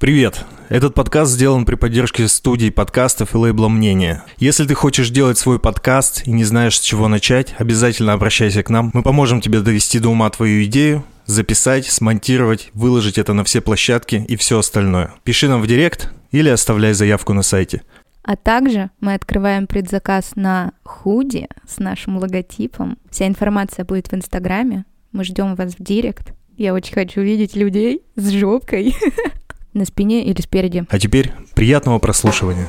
Привет! Этот подкаст сделан при поддержке студии подкастов и лейбла «Мнение». Если ты хочешь делать свой подкаст и не знаешь, с чего начать, обязательно обращайся к нам. Мы поможем тебе довести до ума твою идею, записать, смонтировать, выложить это на все площадки и все остальное. Пиши нам в директ или оставляй заявку на сайте. А также мы открываем предзаказ на худи с нашим логотипом. Вся информация будет в Инстаграме. Мы ждем вас в директ. Я очень хочу видеть людей с жопкой. на спине или спереди. А теперь приятного прослушивания.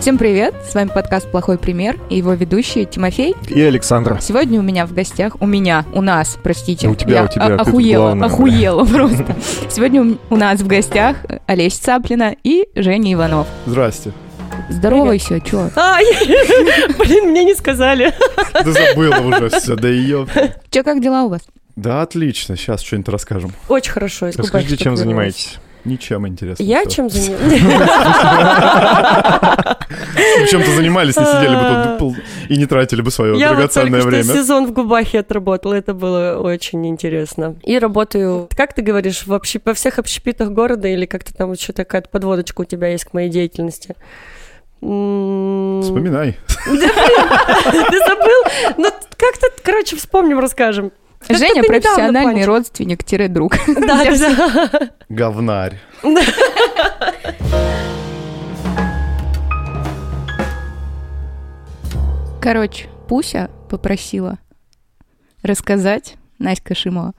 Всем привет! С вами подкаст «Плохой пример» и его ведущие Тимофей и Александр. Сегодня у меня в гостях, у меня, у нас, простите. У тебя, я у тебя. Охуела, охуела просто. Сегодня у нас в гостях Олеся Цаплина и Женя Иванов. Здрасте. Здоровайся, чё? А, блин, мне не сказали. Да забыла уже все, да ее. Чё, как дела у вас? Да, отлично. Сейчас что-нибудь расскажем. Очень хорошо. Расскажите, чем занимаетесь? Ничем интересно. Я чем занимаюсь? Чем-то занимались, не сидели бы тут и не тратили бы свое драгоценное время. Я сезон в Губахе отработала, это было очень интересно. И работаю, как ты говоришь, в общ... во всех общепитах города или как-то там еще такая подводочка у тебя есть к моей деятельности? Вспоминай. Ты забыл? Ну, как-то, короче, вспомним, расскажем. Женя профессиональный родственник-друг. Да, да. Говнарь. Короче, Пуся попросила рассказать Наська Шимова.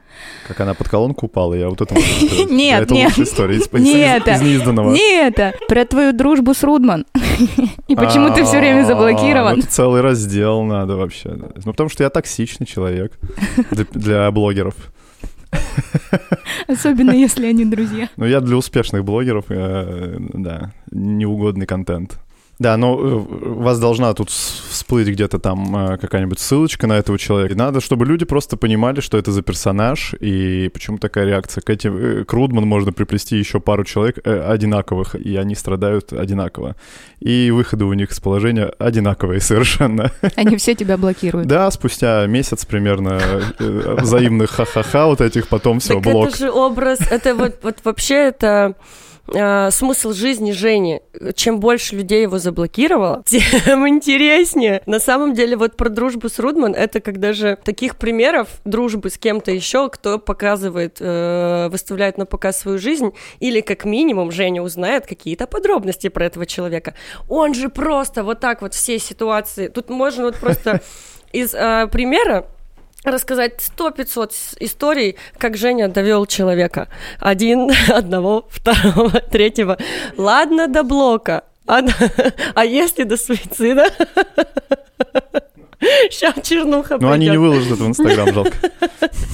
Как она под колонку упала, я вот это Нет, это нет. история из, неизданного. Не это. Про твою дружбу с Рудман. И почему ты все время заблокирован. Это целый раздел надо вообще. Ну, потому что я токсичный человек для блогеров. Особенно если они друзья. Ну, я для успешных блогеров, э, да, неугодный контент. Да, но э, у вас должна тут всплыть где-то там э, какая-нибудь ссылочка на этого человека. Надо, чтобы люди просто понимали, что это за персонаж и почему такая реакция. К этим э, к Рудман можно приплести еще пару человек одинаковых, и они страдают одинаково. И выходы у них из положения одинаковые совершенно. Они все тебя блокируют. Да, спустя месяц примерно взаимных ха-ха-ха вот этих, потом все, блок. это же образ, это вот, вот вообще это э, смысл жизни Жени. Чем больше людей его заблокировало, тем интереснее. На самом деле, вот про дружбу с Рудман, это когда же таких примеров дружбы с кем-то еще, кто показывает, э, выставляет на показ свою жизнь, или как минимум Женя узнает какие-то подробности про этого человека. Он же просто вот так вот все ситуации. Тут можно вот просто из э, примера рассказать сто пятьсот историй, как Женя довел человека. Один, одного, второго, третьего. Ладно, до блока. А, а если до суицида? Сейчас чернуха Ну, они не выложат это в Инстаграм, жалко.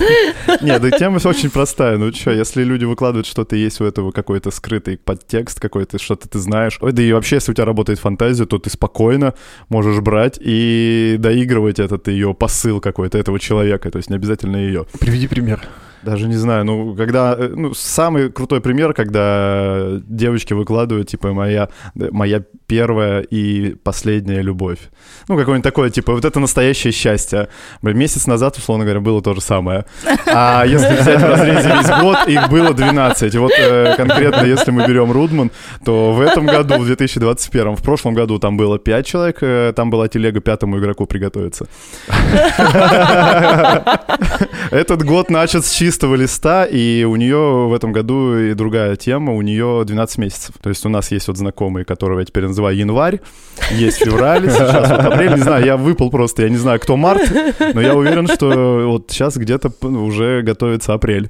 Нет, да тема очень простая. Ну что, если люди выкладывают что-то, есть у этого какой-то скрытый подтекст какой-то, что-то ты знаешь. Ой, да и вообще, если у тебя работает фантазия, то ты спокойно можешь брать и доигрывать этот ее посыл какой-то этого человека. То есть не обязательно ее. Приведи пример. Даже не знаю, ну, когда, э, ну, самый крутой пример, когда девочки выкладывают, типа, моя, моя первая и последняя любовь. Ну, какое-нибудь такое, типа, вот это настоящее счастье. Блин, месяц назад, условно говоря, было то же самое. А если взять в разрезе весь год, их было 12. И вот э, конкретно, если мы берем Рудман, то в этом году, в 2021, в прошлом году там было 5 человек, э, там была телега пятому игроку приготовиться. Этот год начат с чистого листа, и у нее в этом году и другая тема, у нее 12 месяцев. То есть у нас есть вот знакомые, которого я теперь называю январь, есть февраль, сейчас вот апрель, не знаю, я выпал просто, я не знаю, кто март, но я уверен, что вот сейчас где-то уже готовится апрель.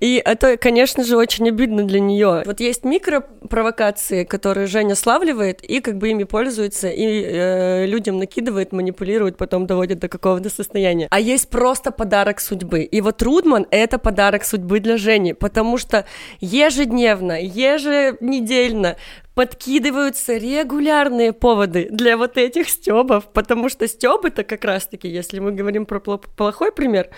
И это, конечно же, очень обидно для нее. Вот есть микропровокации, которые Женя славливает и как бы ими пользуется, и э, людям накидывает, манипулирует, потом доводит до какого-то состояния. А есть просто подарок судьбы. И вот Рудман — это подарок судьбы для Жени, потому что ежедневно, еженедельно подкидываются регулярные поводы для вот этих стебов, потому что стебы-то как раз-таки, если мы говорим про пл- плохой пример,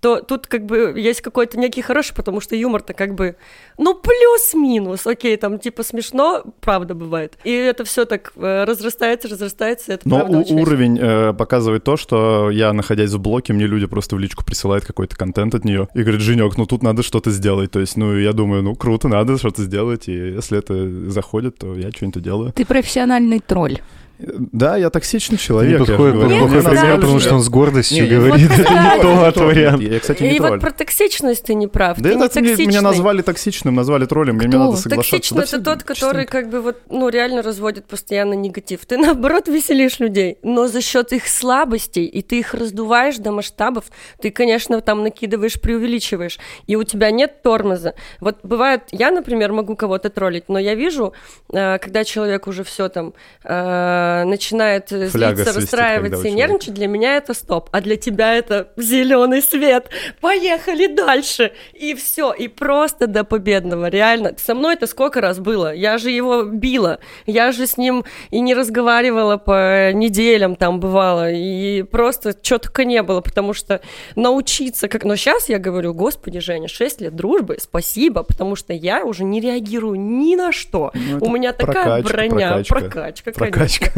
то тут как бы есть какой-то некий хороший, потому что юмор-то как бы, ну, плюс-минус, окей, там типа смешно, правда бывает. И это все так э, разрастается, разрастается, это Но правда очень уровень э, показывает то, что я, находясь в блоке, мне люди просто в личку присылают какой-то контент от нее и говорят, Женек, ну тут надо что-то сделать. То есть, ну, я думаю, ну, круто, надо что-то сделать, и если это заходит, то я что-нибудь делаю. Ты профессиональный тролль. Э, Да, я токсичный Не человек. я же подходит. Нет, плохой пример, потому что он с гордостью Не, не, говорит. вот, Это не тот вариант. Я, кстати, не И тролль. вот про токсичность ты не прав. Да ты не это меня назвали токсичным, назвали троллем, мне надо соглашаться. Токсичный Да это тот, который частенько. как бы вот, ну, реально разводит постоянно негатив. Ты, наоборот, веселишь людей, но за счет их слабостей, и ты их раздуваешь до масштабов, ты, конечно, там накидываешь, преувеличиваешь, и у тебя нет тормоза. Вот бывает, я, например, могу кого-то троллить, но я вижу, э, когда человек уже все там э, начинает э, Фляга злиться, расстраиваться и нервничать, для меня это стоп, а для тебя это зеленый свет. Поехали дальше. И все, и просто до победного, реально. Со мной это сколько раз было? Я же его била, я же с ним и не разговаривала по неделям там бывало, и просто что только не было, потому что научиться, как... Но сейчас я говорю, господи, Женя, 6 лет дружбы, спасибо, потому что я уже не реагирую ни на что. Ну, У меня такая прокачка, броня, прокачка. прокачка. Прокачка.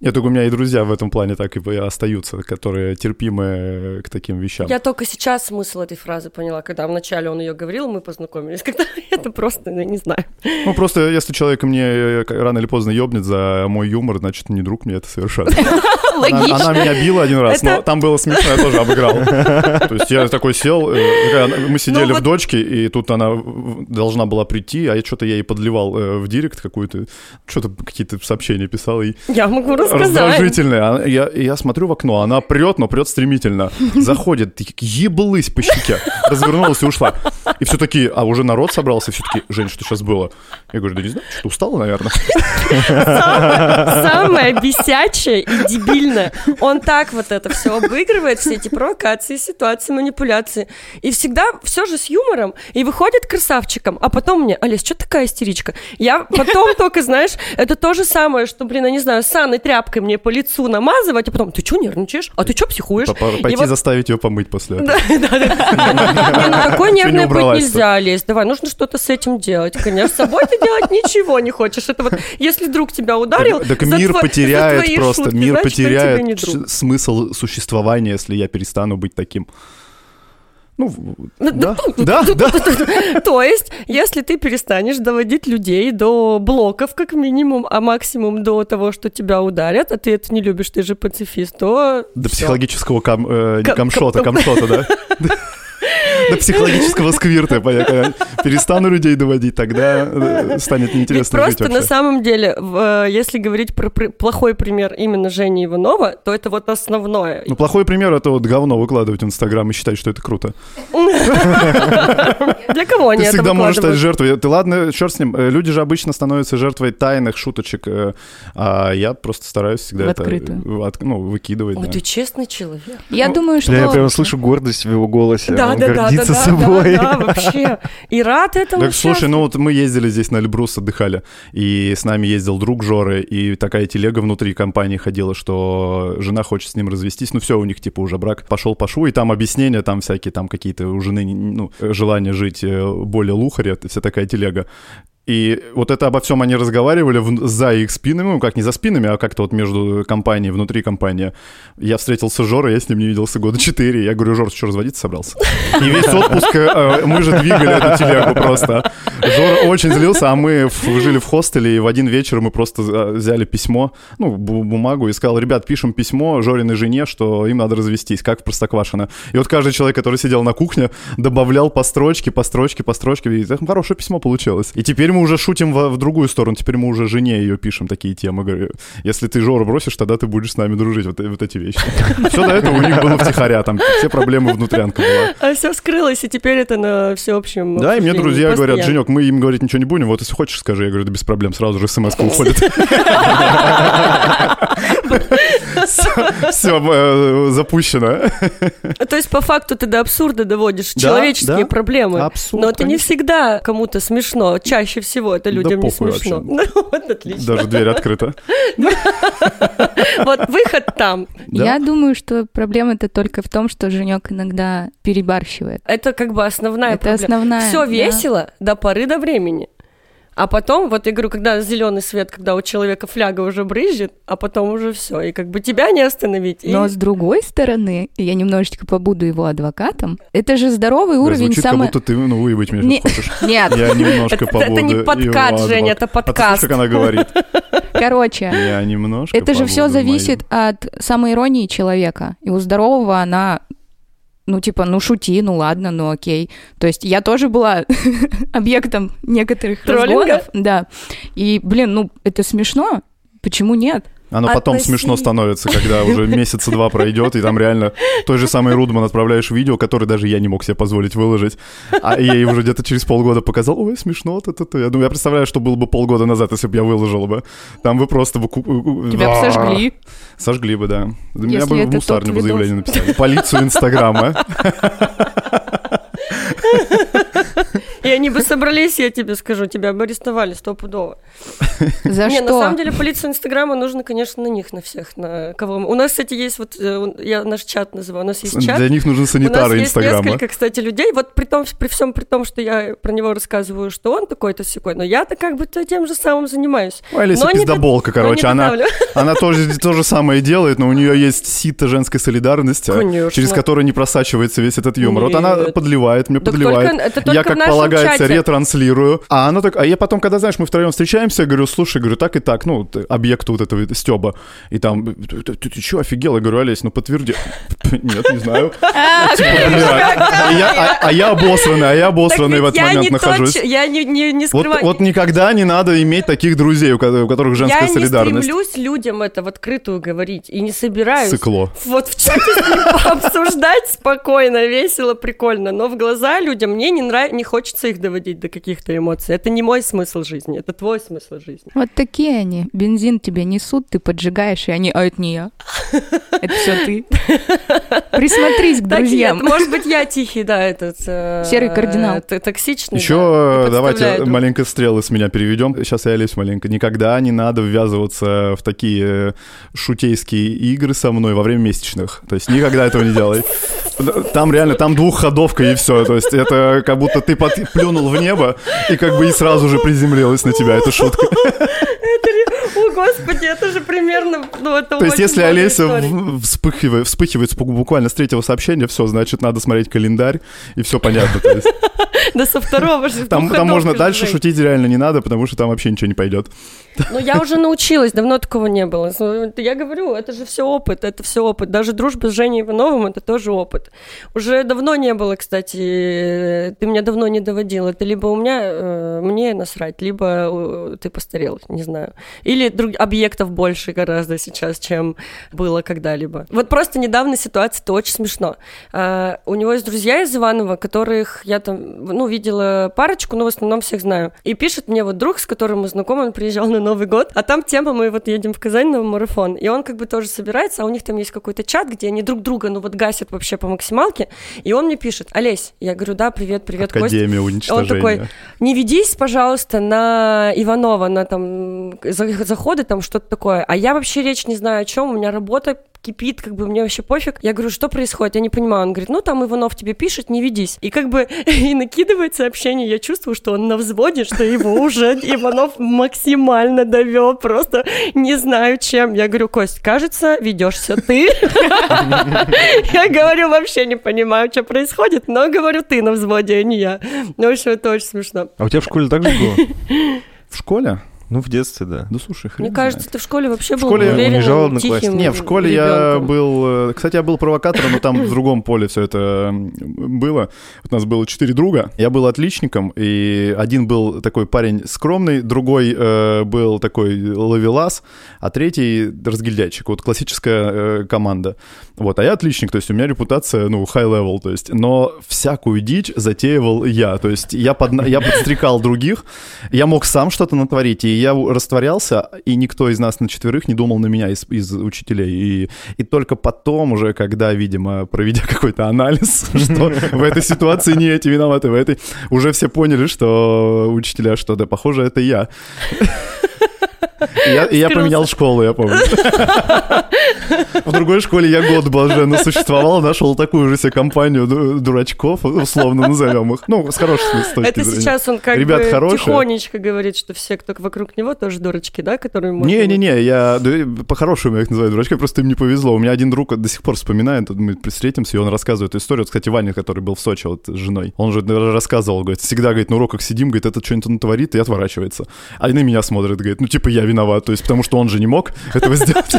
Нет, только у меня и друзья в этом плане так и остаются, которые терпимы к таким вещам. Я только сейчас смысл этой фразы поняла, когда вначале он ее говорил, мы познакомились, когда это просто, ну, не знаю. Ну, просто если человек мне э, рано или поздно ёбнет за мой юмор, значит, не друг мне это совершенно. Она, Логично. она меня била один раз, но там было смешно, я тоже обыграл. То есть я такой сел, э, мы сидели Ну в вот- дочке, и тут она в- должна была прийти, а я что-то ей подливал э, в директ какую-то, что-то какие-то сообщения писал, Я могу. Раздражительная. Я, я смотрю в окно, она прет, но прет стремительно. Заходит, и еблась по щеке, развернулась и ушла. И все таки а уже народ собрался, все таки Жень, что сейчас было? Я говорю, да не знаю, что-то устала, наверное. Самое бесячее и дебильное. Он так вот это все обыгрывает, все эти провокации, ситуации, манипуляции. И всегда все же с юмором. И выходит красавчиком. А потом мне, Олесь, что такая истеричка? Я потом только, знаешь, это то же самое, что, блин, я не знаю, санной тряпкой мне по лицу намазывать, а потом, ты что нервничаешь? А ты что психуешь? Пойти вот- заставить ее помыть после этого. Да, да, да. Не, такой Чё не нервный быть убралась-то? нельзя лезть. Давай, нужно что-то с этим делать. Конечно, с собой ты делать ничего не хочешь. Это вот, если друг тебя ударил, Так, мир потеряет просто, мир потеряет смысл существования, если я перестану быть таким. Ну, Ну, да, да, да. То есть, если ты перестанешь доводить людей до блоков, как минимум, а максимум до того, что тебя ударят, а ты это не любишь, ты же пацифист, то... До психологического э, Кам- камшота, кам- камшота, да? До психологического сквирта. понятно. Перестану людей доводить, тогда э, станет Ведь неинтересно жить просто на вообще. самом деле, э, если говорить про пр- плохой пример именно Жени Иванова, то это вот основное. Ну, плохой пример — это вот говно выкладывать в Инстаграм и считать, что это круто. Для кого они Ты всегда можешь стать жертвой. Ты ладно, черт с ним. Э, Люди же обычно становятся жертвой тайных шуточек, а я просто стараюсь всегда это ну, выкидывать. Ой, ты честный человек. Я Ну, думаю, что... Я прямо слышу гордость в его голосе. Да, да, да, да, гордится да, собой. да, да, вообще. И рад этому. Так, слушай, ну вот мы ездили здесь на Эльбрус, отдыхали, и с нами ездил друг Жоры, и такая телега внутри компании ходила, что жена хочет с ним развестись, ну все, у них типа уже брак пошел по шву, и там объяснения, там всякие, там какие-то у жены, ну, желание жить э, более лухаря, это вся такая телега. И вот это обо всем они разговаривали в- за их спинами, ну как не за спинами, а как-то вот между компанией, внутри компании. Я встретился с Жорой, я с ним не виделся года четыре. Я говорю, Жор, что, разводиться собрался? И весь отпуск э, мы же двигали эту телегу просто. Жора очень злился, а мы в- жили в хостеле, и в один вечер мы просто э, взяли письмо, ну, бу- бумагу, и сказал, ребят, пишем письмо Жориной жене, что им надо развестись, как в Простоквашино. И вот каждый человек, который сидел на кухне, добавлял по строчке, по строчке, по строчке, и хорошее письмо получилось. И теперь мы уже шутим в, в другую сторону, теперь мы уже жене ее пишем такие темы. Говорю, если ты Жору бросишь, тогда ты будешь с нами дружить, вот, вот эти вещи. Все до этого у них было втихаря, там все проблемы внутрянка была. А все скрылось, и теперь это на всеобщем Да, и мне друзья говорят. Женек, мы им говорить ничего не будем, вот если хочешь, скажи. Я говорю, да без проблем, сразу же смс уходит. Все, запущено. То есть, по факту, ты до абсурда доводишь человеческие проблемы. Но это не всегда кому-то смешно. Чаще всего это людям не похуй смешно. вообще. Ну, вот отлично. Даже дверь открыта. Вот выход там. Да. Я думаю, что проблема-то только в том, что Женек иногда перебарщивает. Это как бы основная Это проблема. основная. Все да. весело до поры до времени. А потом, вот я говорю, когда зеленый свет, когда у человека фляга уже брызжет, а потом уже все, и как бы тебя не остановить. и- Но с другой стороны, я немножечко побуду его адвокатом, это же здоровый Да, уровень Звучит, самой... как будто ты, ну, выебать меня Не- хочешь. Нет, Я немножко Это- побуду это не подкат. Женя, это А подкаст. как она говорит? короче, Я немножко это же все зависит от самоиронии человека. И у здорового она, ну, типа, ну, шути, ну, ладно, ну, окей. То есть я тоже была объектом некоторых Троллинга? разгонов. Да. И, блин, ну, это смешно. Почему нет? Оно потом Относи- смешно становится, когда уже месяца два пройдет, и там реально той же самый Рудман отправляешь видео, которое даже я не мог себе позволить выложить. А я ей уже где-то через полгода показал, ой, смешно, то то то Я думаю, я представляю, что было бы полгода назад, если бы я выложил бы. Там вы просто бы... ку- ку- Тебя бы сожгли. Сожгли бы, да. Меня бы в мусарню бы заявление написали. Полицию Инстаграма. И они бы собрались, я тебе скажу, тебя бы арестовали стопудово. За не, что? на самом деле полицию Инстаграма нужно, конечно, на них, на всех, на кого У нас, кстати, есть вот, э, я наш чат называю, у нас есть чат. Для них нужны У нас санитары есть Инстаграма. несколько, кстати, людей. Вот при том, при всем при том, что я про него рассказываю, что он такой-то секой, но я-то как бы тем же самым занимаюсь. Ой, Олеся Но пиздоболка, короче, она, она тоже то же самое делает, но у нее есть сито женской солидарности, Конечно. через которое не просачивается весь этот юмор. Вот она Нет. подливает, мне Так подливает. только- это я, только в как нашем полагается, чате. ретранслирую. А она так, а я потом, когда, знаешь, мы втроем встречаемся, я говорю, слушай, говорю, так и так, ну, ты- объекту вот этого стеба. И там, ты, ты, ты чё, офигел? Я говорю, Олесь, ну подтверди. Нет, не знаю. Типа, бля. И я- А а я обосранный, а я обосранный в этот момент нахожусь. я не, скрываю. вот никогда не надо иметь таких друзей, у ко- у которых женская я не солидарность. стремлюсь людям это в открытую говорить и не собираюсь. Сыкло. Вот в чате пообсуждать спокойно, весело, прикольно, но в глаза людям мне не нравится, не хочется их доводить до каких-то эмоций. Это не мой смысл жизни, это твой смысл жизни. Вот такие они. Бензин тебе несут, ты поджигаешь, и они, а это не я. Это все ты. Присмотрись к друзьям. может быть, я тихий, да, этот... э, Серый кардинал. т- Токсичный, Еще э, давайте маленько стрелы с меня переведем. Сейчас я Олесь маленько. Никогда не надо ввязываться в такие э, шутейские игры со мной во время месячных. То есть никогда этого не делай. Там реально, там двухходовка и все. То есть это как будто ты под- плюнул в небо и как бы и сразу же приземлилась на тебя. Это шутка. Господи, это же примерно... Ну, это То есть если Олеся вспыхивает, вспыхивает буквально с третьего сообщения, все, значит, надо смотреть календарь, и все понятно. Да со второго же. Там, можно дальше шутить реально не надо, потому что там вообще ничего не пойдет. Ну, я уже научилась, давно такого не было. Я говорю, это же все опыт, это все опыт. Даже дружба с Женей Ивановым это тоже опыт. Уже давно не было, кстати, ты меня давно не доводил. Это либо у меня, э, мне насрать, либо э, ты постарел, не знаю. Или друг, объектов больше гораздо сейчас, чем было когда-либо. Вот просто недавно ситуация, это очень смешно. А, у него есть друзья из Иванова, которых я там, ну, видела парочку, но в основном всех знаю. И пишет мне вот друг, с которым мы знакомы, он приезжал на Новый год, а там тема, мы вот едем в Казань на марафон, и он как бы тоже собирается, а у них там есть какой-то чат, где они друг друга, ну вот гасят вообще по максималке, и он мне пишет, Олесь, я говорю, да, привет, привет, Костя. Академия Он уничтожения. такой, не ведись, пожалуйста, на Иванова, на там за- заходы, там что-то такое. А я вообще речь не знаю о чем, у меня работа кипит, как бы мне вообще пофиг. Я говорю, что происходит? Я не понимаю. Он говорит, ну там Иванов тебе пишет, не ведись. И как бы и накидывает сообщение, я чувствую, что он на взводе, что его уже Иванов максимально довел, просто не знаю чем. Я говорю, Кость, кажется, ведешься ты. Я говорю, вообще не понимаю, что происходит, но говорю, ты на взводе, а не я. Ну, в общем, это очень смешно. А у тебя в школе так же было? В школе? Ну, в детстве, да. Да слушай, хрен Мне кажется, знает. ты в школе вообще В был школе унижал одноклассников. тихим Не, в школе я ребенком. был... э, Кстати, я был провокатором, но там в другом поле все это было. У нас было четыре друга. Я был отличником, и один был такой парень скромный, другой э, был такой ловелас, а третий разгильдяйчик. Вот классическая э, команда. Вот, а я отличник, то есть у меня репутация, ну, high level, то есть, но всякую дичь затеивал я, то есть я, под, я подстрекал других, я мог сам что-то натворить, и я растворялся, и никто из нас на четверых не думал на меня из, из учителей. И, и только потом уже, когда, видимо, проведя какой-то анализ, что в этой ситуации не эти виноваты, в этой, уже все поняли, что учителя, что да, похоже, это я. Я, я поменял школу, я помню. В другой школе я год блаженно существовал, нашел такую же себе компанию ду- дурачков, условно назовем их. Ну, с хорошей точки Это зрения. сейчас он как Ребят бы хорошие. тихонечко говорит, что все, кто вокруг него, тоже дурачки, да, которые. Не-не-не, я да, по-хорошему их называю дурачками, просто им не повезло. У меня один друг до сих пор вспоминает, мы встретимся, и он рассказывает эту историю. Вот, кстати, Ваня, который был в Сочи вот с женой, он же рассказывал, говорит, всегда, говорит, на уроках сидим, говорит, этот что-нибудь натворит и отворачивается. А на меня смотрит, говорит, ну типа я виноват, то есть потому что он же не мог этого сделать.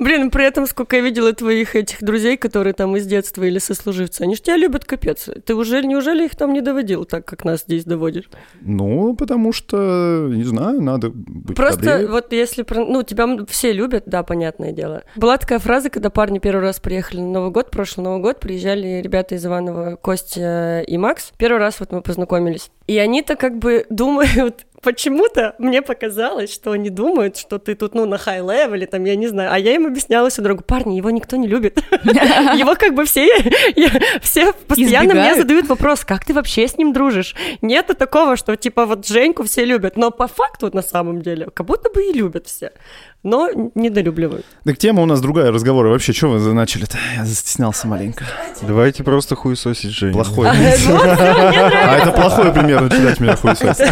Блин, при этом сколько я видела твоих этих друзей, которые там из детства или сослуживцы, они же тебя любят капец. Ты уже, неужели их там не доводил так, как нас здесь доводишь? Ну, потому что, не знаю, надо быть Просто добрее. вот если... Ну, тебя все любят, да, понятное дело. Была такая фраза, когда парни первый раз приехали на Новый год, прошлый Новый год, приезжали ребята из Иванова, Костя и Макс. Первый раз вот мы познакомились. И они-то как бы думают... Почему-то мне показалось, что они думают, что ты тут, ну, на high level е, там, я не знаю. А я им объясняла всю дорогу, парни, его никто не любит. Его как бы все, все постоянно мне задают вопрос, как ты вообще с ним дружишь? Нету такого, что типа вот Женьку все любят, но по факту на самом деле как будто бы и любят все, но недолюбливают. Так тема у нас другая, разговоры. Вообще, что вы начали-то? Я застеснялся маленько. Давайте просто хуесосить Женю. Плохой. Нравится. А это плохой пример начинать меня хуесосить.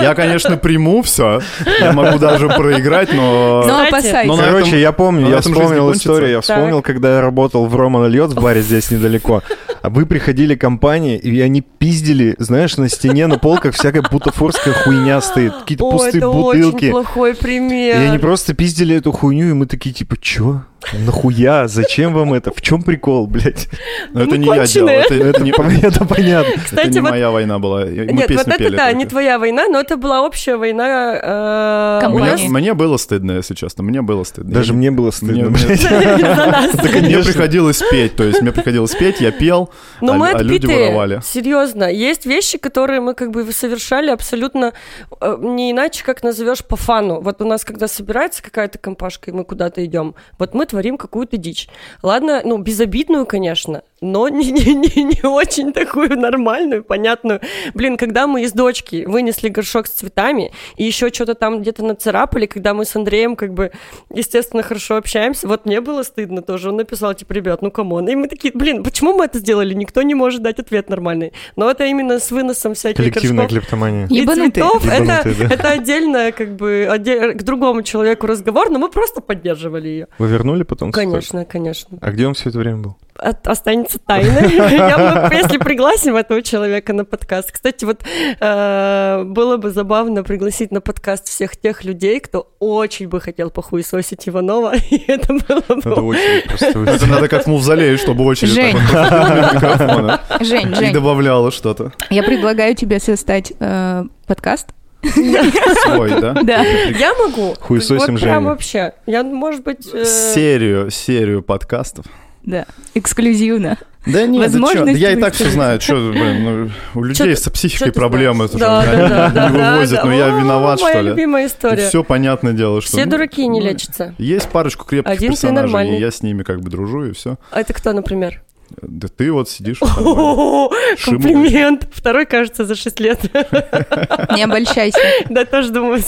Я, конечно, приму все. Я могу даже проиграть, но... Но Кстати, опасайся. но на Короче, я помню, я вспомнил историю, я вспомнил, когда я работал в Рома Льет в баре здесь недалеко. А вы приходили компании, и они пиздили, знаешь, на стене, на полках всякая бутафорская хуйня стоит, какие-то пустые это бутылки. очень плохой И пример. они просто пиздили эту хуйню, и мы такие, типа, чё? Нахуя? Зачем вам это? В чем прикол, блядь? Но это не я делал, это, это не, Это понятно. это Кстати, не вот- моя война была. Мы Нет, песню вот это пели да, только. не твоя война, но это была общая война. э, Мне, мне было стыдно, если честно, мне было стыдно. Даже Я- мне было стыдно, Мне- блядь. Мне приходилось петь, то есть мне приходилось петь, я пел, Но а, мы а люди воровали. серьезно. Есть вещи, которые мы как бы совершали абсолютно э, не иначе, как назовешь по фану. Вот у нас, когда собирается какая-то компашка, и мы куда-то идем, вот мы творим какую-то дичь. Ладно, ну, безобидную, конечно, но не, не, не, не очень такую нормальную, понятную. Блин, когда мы из дочки вынесли горшок с цветами, и еще что-то там где-то нацарапали, когда мы с Андреем, как бы, естественно, хорошо общаемся, вот мне было стыдно тоже. Он написал, типа, ребят, ну come on. И мы такие, блин, почему мы это сделали? Никто не может дать ответ нормальный. Но это именно с выносом всяких Коллективная горшков клептомания. и Ебанутые. цветов, это, Ебанутые, да. это отдельно, как бы, отде- к другому человеку разговор, но мы просто поддерживали ее. Вы вернули потом? Конечно, конечно. А где он все это время был? Останется тайной. Я, если пригласим этого человека на подкаст. Кстати, вот э, было бы забавно пригласить на подкаст всех тех людей, кто очень бы хотел похуесосить Иванова, и это было Надо бы... очень просто... Это надо как в мавзолее, чтобы очередь Жень. микрофона Жень, и Жень, добавляла что-то. я предлагаю тебе создать э, подкаст. Свой, да? Да. Я могу. Хуесосим вот прям Женю. вообще. Я, может быть... э, Серию, серию подкастов. Да, эксклюзивно. Да нет, Возможность да я и так все знаю, что, блин, ну, у людей со психикой проблемы, это Да, да, они да, не вывозят, но я О, виноват, моя что ли? любимая история. Все понятное дело, что... Все ну, дураки не ну, лечатся. Есть парочку крепких персонажей, я с ними как бы дружу, и все. А это кто, например? Да ты вот сидишь... О, комплимент. Второй, кажется, за 6 лет. Не обольщайся. Да, тоже думаю,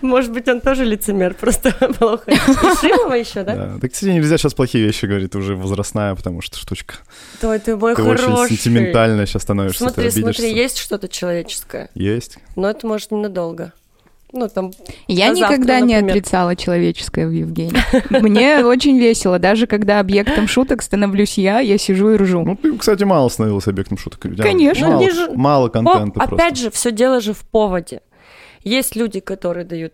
может быть, он тоже лицемер, просто плохо. Шимова еще, да? Да. Так, кстати, нельзя сейчас плохие вещи говорить, уже возрастная, потому что штучка. Ой, ты мой Ты хороший. очень сентиментальная сейчас становишься, Смотри, смотри, есть что-то человеческое, Есть. но это может ненадолго. Ну, там, Я завтра, никогда не например. отрицала человеческое в Евгении. Мне очень весело. Даже когда объектом шуток становлюсь я, я сижу и ржу. Ну, ты, кстати, мало становился объектом шуток. Конечно. Мало, не же- мало О, контента просто. опять же, все дело же в поводе. Есть люди, которые дают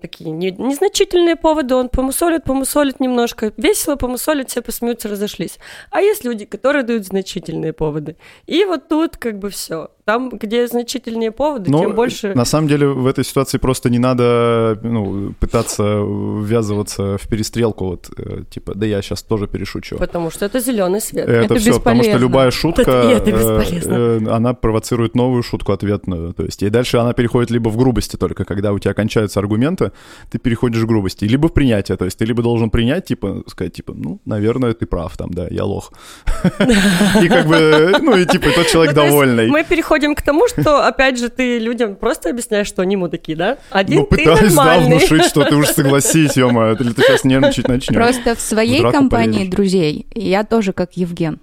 такие не- незначительные поводы, он помусолит, помусолит немножко, весело помусолит, все посмеются, разошлись. А есть люди, которые дают значительные поводы. И вот тут как бы все. Там, где значительнее поводы, Ну, тем больше... На самом деле в этой ситуации просто не надо ну, пытаться ввязываться в перестрелку, вот, э, типа, да я сейчас тоже перешучу. Потому что это зеленый свет. Это, Это все, потому что бесполезно. любая шутка, Это- это э, бесполезно. э, она провоцирует новую шутку ответную. То есть, и дальше она переходит либо в грубости только, когда у тебя кончаются аргументы, ты переходишь в грубости, либо в принятие. То есть ты либо должен принять, типа, сказать, типа, ну, наверное, ты прав, там, да, я лох. И как бы, ну, и типа, тот человек Ну, довольный. Мы переходим к тому, что, опять же, ты людям просто объясняешь, что они мудаки, да? Один Ну, ты пытаюсь, да, нормальный. внушить, что ты уж согласись, ё или ты сейчас нервничать начнешь. Просто в своей драку компании полезешь. друзей я тоже как Евген.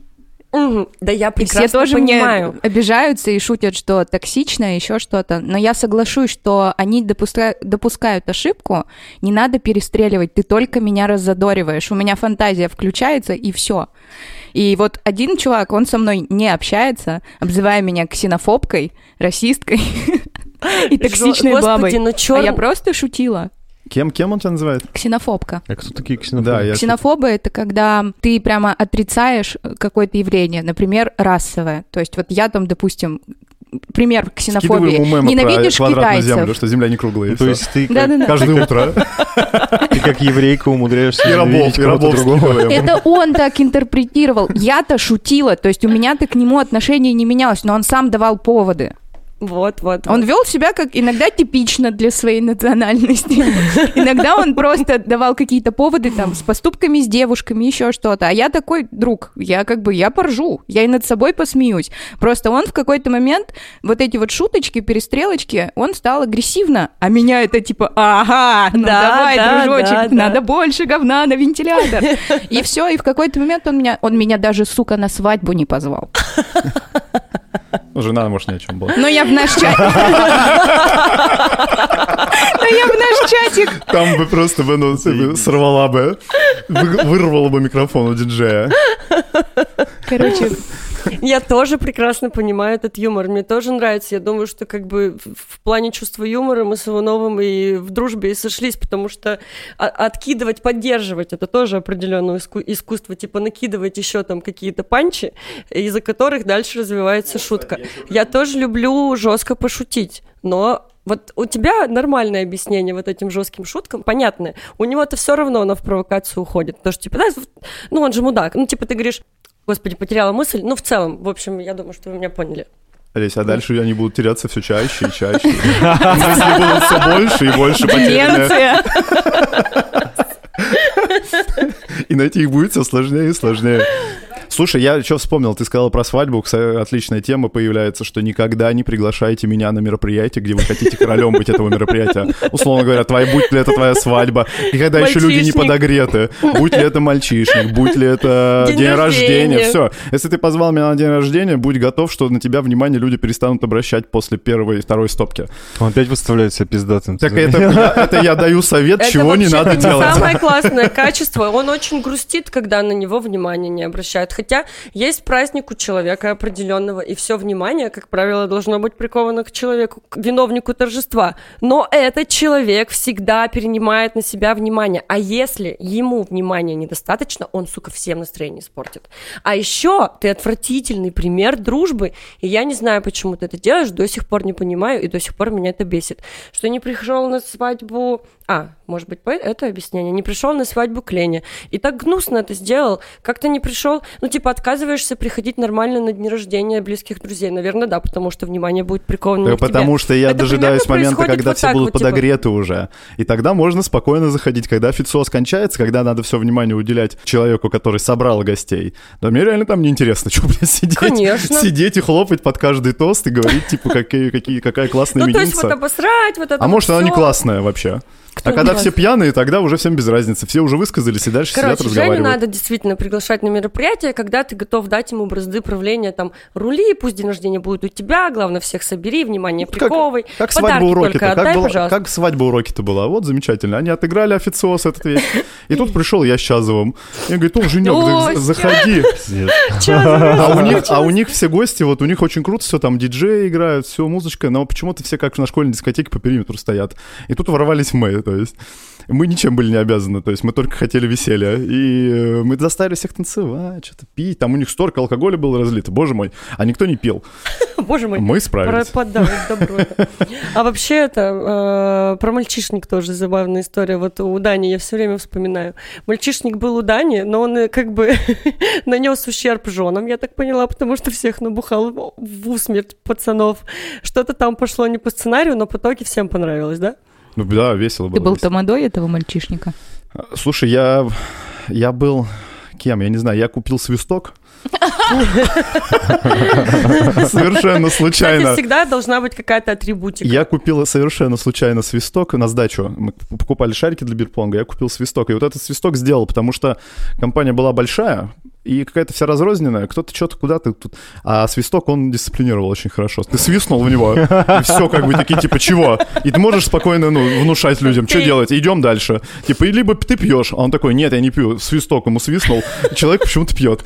Мгм. Да я И прекрасно все тоже понимаю. мне обижаются и шутят, что токсично, еще что-то. Но я соглашусь, что они допуска- допускают ошибку. Не надо перестреливать, ты только меня раззадориваешь. У меня фантазия включается, и все. И вот один чувак, он со мной не общается, обзывая меня ксенофобкой, расисткой и токсичной Господи, бабой. ну А я просто шутила. Кем, кем он тебя называет? Ксенофобка. А кто такие ксенофобы? Да, я... Ксенофобы — это когда ты прямо отрицаешь какое-то явление, например, расовое. То есть вот я там, допустим, пример ксенофобии. Скидываем ему мемы Ненавидишь про квадратную землю, китайцев. что земля не круглая. То есть ты как, Да-да-да. Каждое утро. ты как еврейка умудряешься И рабов, ненавидеть и рабов другого. Это он так интерпретировал. Я-то шутила, то есть у меня-то к нему отношение не менялось, но он сам давал поводы. Вот, вот. Он вот. вел себя как иногда типично для своей национальности. Иногда он просто давал какие-то поводы там с поступками с девушками, еще что-то. А я такой друг, я как бы, я поржу, я и над собой посмеюсь. Просто он в какой-то момент, вот эти вот шуточки, перестрелочки, он стал агрессивно. А меня это типа, ага, ну Да, давай, да, дружочек, да, да. надо больше говна на вентилятор. И все, и в какой-то момент он меня, он меня даже, сука, на свадьбу не позвал. Ну, Жена, может, ни о чем была. Но я в наш чатик... Но я в наш чатик Там бы просто бы, ну, сорвала бы, вы- вырвала бы микрофон у диджея. Короче, Я тоже прекрасно понимаю этот юмор. Мне тоже нравится. Я думаю, что как бы в плане чувства юмора мы с Ивановым и в дружбе и сошлись, потому что а- откидывать, поддерживать это тоже определенное иску- искусство. Типа накидывать еще там какие-то панчи, из-за которых дальше развивается шутка. Я тоже люблю жестко пошутить, но вот у тебя нормальное объяснение вот этим жестким шуткам, понятное. У него-то все равно оно в провокацию уходит. Потому что, типа, да, ну он же мудак. Ну, типа, ты говоришь, господи, потеряла мысль. Ну, в целом, в общем, я думаю, что вы меня поняли. Олесь, а дальше они будут теряться все чаще и чаще. Мысли будут все больше и больше потерянные. деменция. И найти их будет все сложнее и сложнее. Слушай, я что вспомнил, ты сказала про свадьбу, отличная тема появляется, что никогда не приглашайте меня на мероприятие, где вы хотите королем быть этого мероприятия. Условно говоря, твоя, будь ли это твоя свадьба, и когда еще люди не подогреты, будь ли это мальчишник, будь ли это День день, рождения, все. Если ты позвал меня на день рождения, будь готов, что на тебя внимание люди перестанут обращать после первой и второй стопки. Он опять выставляет себя пиздатым. Так это, я- это я даю совет, чего не надо делать. Самое классное качество. Он очень грустит, когда на него внимание не обращают. Хотя есть праздник у человека определенного, и все внимание, как правило, должно быть приковано к человеку, к виновнику торжества. Но этот человек всегда перенимает на себя внимание. А если ему внимания недостаточно, он, сука, всем настроение испортит. А еще ты отвратительный пример дружбы, и я не знаю, почему ты это делаешь, до сих пор не понимаю, и до сих пор меня это бесит. Что не пришел на свадьбу... А, может быть, это объяснение. Не пришел на свадьбу к Лене. И так гнусно это сделал. Как то не пришел, ну, типа, отказываешься приходить нормально на дни рождения близких друзей. Наверное, да, потому что внимание будет приковано Да к тебе. потому что я Это дожидаюсь момента, когда вот все будут вот, типа. подогреты уже. И тогда можно спокойно заходить. Когда официоз кончается, когда надо все внимание уделять человеку, который собрал гостей. Да мне реально там неинтересно, что, блядь, сидеть. Конечно. Сидеть и хлопать под каждый тост и говорить, типа, какие, какие, какая классная Ну, то есть вот обосрать, вот это А вот может, она не классная вообще? Кто а когда все пьяные, тогда уже всем без разницы. Все уже высказались и дальше Короче, сидят Женю разговаривают. надо действительно приглашать на мероприятие, когда ты готов дать ему бразды правления, там, рули, пусть день рождения будет у тебя, главное, всех собери, внимание Как- приковывай, Как подарки свадьба уроки-то? Как, отдай, была- пожалуйста. как свадьба уроки-то была? Вот замечательно. Они отыграли официоз этот весь. И тут пришел я с Чазовым. Я говорю, о, Женек, заходи. А у, них, а у них все гости, вот у них очень круто все, там диджеи играют, все, музычка, но почему-то все как на школьной дискотеке по периметру стоят. И тут ворвались мы, то есть мы ничем были не обязаны, то есть мы только хотели веселья. И э, мы заставили всех танцевать, что-то пить. Там у них столько алкоголя было разлито, боже мой. А никто не пил. Боже мой. Мы справились. Добро. А вообще это, э, про мальчишник тоже забавная история. Вот у Дани я все время вспоминаю. Мальчишник был у Дани, но он э, как бы нанес ущерб женам, я так поняла, потому что всех набухал в в усмерть пацанов. Что-то там пошло не по сценарию, но по итоге всем понравилось, да? Ну да, весело было. Ты был весело. тамадой этого мальчишника? Слушай, я, я был кем? Я не знаю, я купил свисток. Совершенно Кстати, случайно. всегда должна быть какая-то атрибутика. Я купил совершенно случайно свисток на сдачу. Мы покупали шарики для бирпонга, я купил свисток. И вот этот свисток сделал, потому что компания была большая, и какая-то вся разрозненная, кто-то что-то куда-то тут. А свисток он дисциплинировал очень хорошо. Ты свистнул в него, и все, как бы такие, типа, чего? И ты можешь спокойно, ну, внушать людям, что делать, идем дальше. Типа, и либо ты пьешь, а он такой, нет, я не пью, свисток ему свистнул, человек почему-то пьет.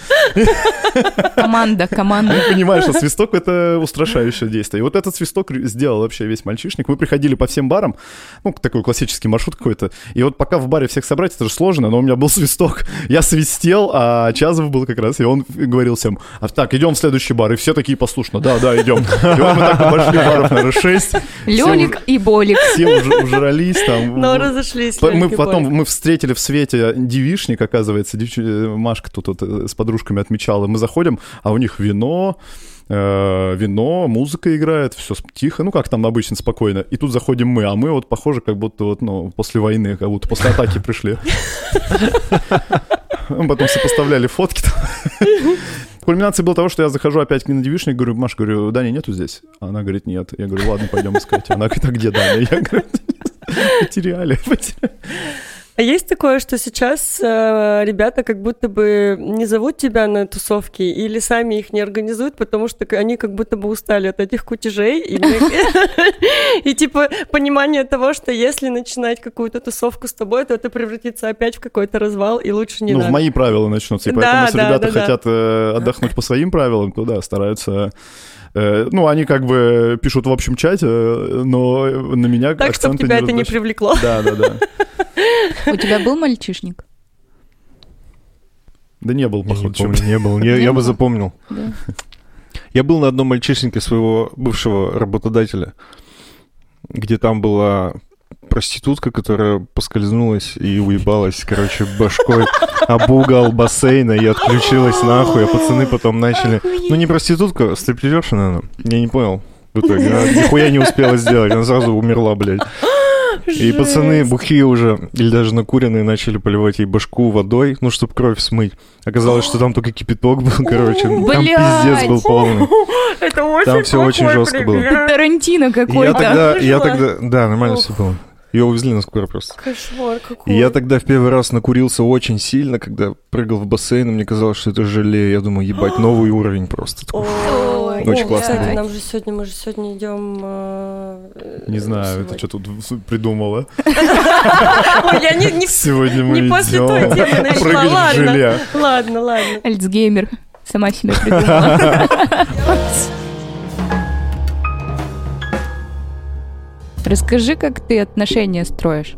Команда, команда. Ты понимаешь, что свисток — это устрашающее действие. И вот этот свисток сделал вообще весь мальчишник. Мы приходили по всем барам, ну, такой классический маршрут какой-то. И вот пока в баре всех собрать, это же сложно, но у меня был свисток. Я свистел, а Чазов был как раз, и он говорил всем, а так, идем в следующий бар. И все такие послушно, да, да, идем. И вот мы так обошли баров, наверное, шесть. Лёлик и Болик. Все уже- ужрались там. Но разошлись. Мы потом мы встретили в свете девишник, оказывается, девч- э, Машка тут вот э, с подружками отмечала. Мы заходим, а у них вино, э, вино, музыка играет, все тихо, ну как там обычно спокойно. И тут заходим мы, а мы вот похоже, как будто вот ну после войны, как будто после атаки пришли. Мы потом сопоставляли фотки. Кульминацией было того, что я захожу опять на девишник, говорю, Маша, говорю, Дани нету здесь? Она говорит, нет. Я говорю, ладно, пойдем искать. Она говорит, а где Даня? Я говорю, потеряли, потеряли. А есть такое, что сейчас э, ребята как будто бы не зовут тебя на тусовки или сами их не организуют, потому что они как будто бы устали от этих кутежей и, типа понимание того, что если начинать какую-то тусовку с тобой, то это превратится опять в какой-то развал и лучше не ну, в мои правила начнутся. И поэтому, если ребята хотят э, отдохнуть по своим правилам, то да, стараются. э, ну, они как бы пишут в общем чате, э, но на меня Так, чтобы тебя это не привлекло. Да, да, да. У тебя был мальчишник? Да не был, не походу. помню, не был. Я, бы запомнил. Да. Я был на одном мальчишнике своего бывшего работодателя, где там была проститутка, которая поскользнулась и уебалась, короче, башкой об угол бассейна и отключилась нахуй, а пацаны потом начали... Ну, не проститутка, а стриптизерша, наверное. Я не понял. В итоге она нихуя не успела сделать, она сразу умерла, блядь. И пацаны бухие уже, или даже накуренные, начали поливать ей башку водой, ну, чтобы кровь смыть. Оказалось, что там только кипяток был, короче. Там пиздец был полный. Это очень Там всё очень жестко было. Тарантино какой-то. тогда, я тогда, да, нормально все было. Ее увезли на скорую просто. Кошмар какой. И я тогда в первый раз накурился очень сильно, когда прыгал в бассейн, и мне казалось, что это желе. Я думаю, ебать, новый уровень просто. Такой, Ой, Очень о, классно Кстати, было. нам же сегодня, мы же сегодня идем... э, Не знаю, сегодня. это что тут придумала. Я не, не, Сегодня мы не после идем той темы начала. Ладно, ладно, ладно. Альцгеймер. Сама себя придумала. Расскажи, как ты отношения строишь.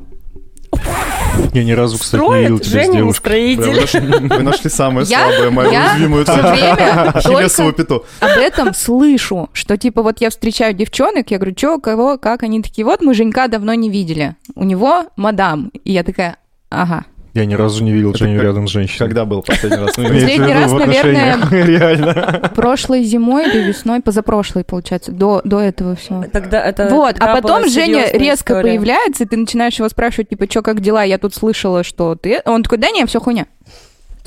Я ни разу, кстати, не Строит видел тебя с Женя не девушкой. Прям Вы нашли- Вы нашли самое Я- слабое, мою я? уязвимую только пяту. об этом слышу, что типа вот я встречаю девчонок, я говорю, что, кого, как, они такие, вот мы Женька давно не видели, у него мадам, и я такая, ага. Я ни разу не видел Женю рядом с женщиной. Когда был последний раз? Последний раз, отношениях. Реально. Прошлой зимой или весной, позапрошлой, получается, до, до этого всего. Тогда это Вот, а потом Женя резко история. появляется, и ты начинаешь его спрашивать, типа, что, как дела? Я тут слышала, что ты... Он такой, да не, все хуйня.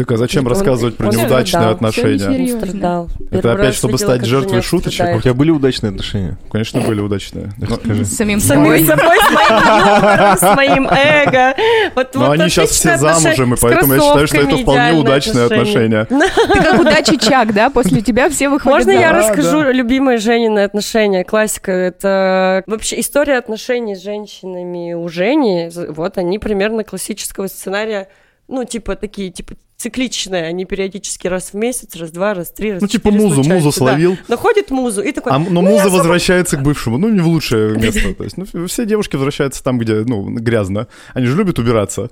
Так а зачем Он- рассказывать про он неудачные страдал. отношения? Он страдал. Это Первый опять, чтобы стать жертвой шуточек? А у страдает. тебя были удачные отношения? Конечно, были удачные. Расскажи. С самим С собой. собой, с моим юмором, с моим эго. Вот, Но вот они сейчас все замужем, и поэтому я считаю, что это вполне удачные отношения. Ты как удачи Чак, да? После тебя все выходят Можно я расскажу любимые Женины отношения? Классика. Это вообще история отношений с женщинами у Жени. Вот они примерно классического сценария. Ну, типа такие, типа цикличное, они периодически раз в месяц, раз в два, раз в три, раз Ну, типа музу, музу Да. словил. Находит музу и такой, А, но муза возвращается к бывшему, ну, не в лучшее место. То есть, ну, все девушки возвращаются там, где, ну, грязно. Они же любят убираться.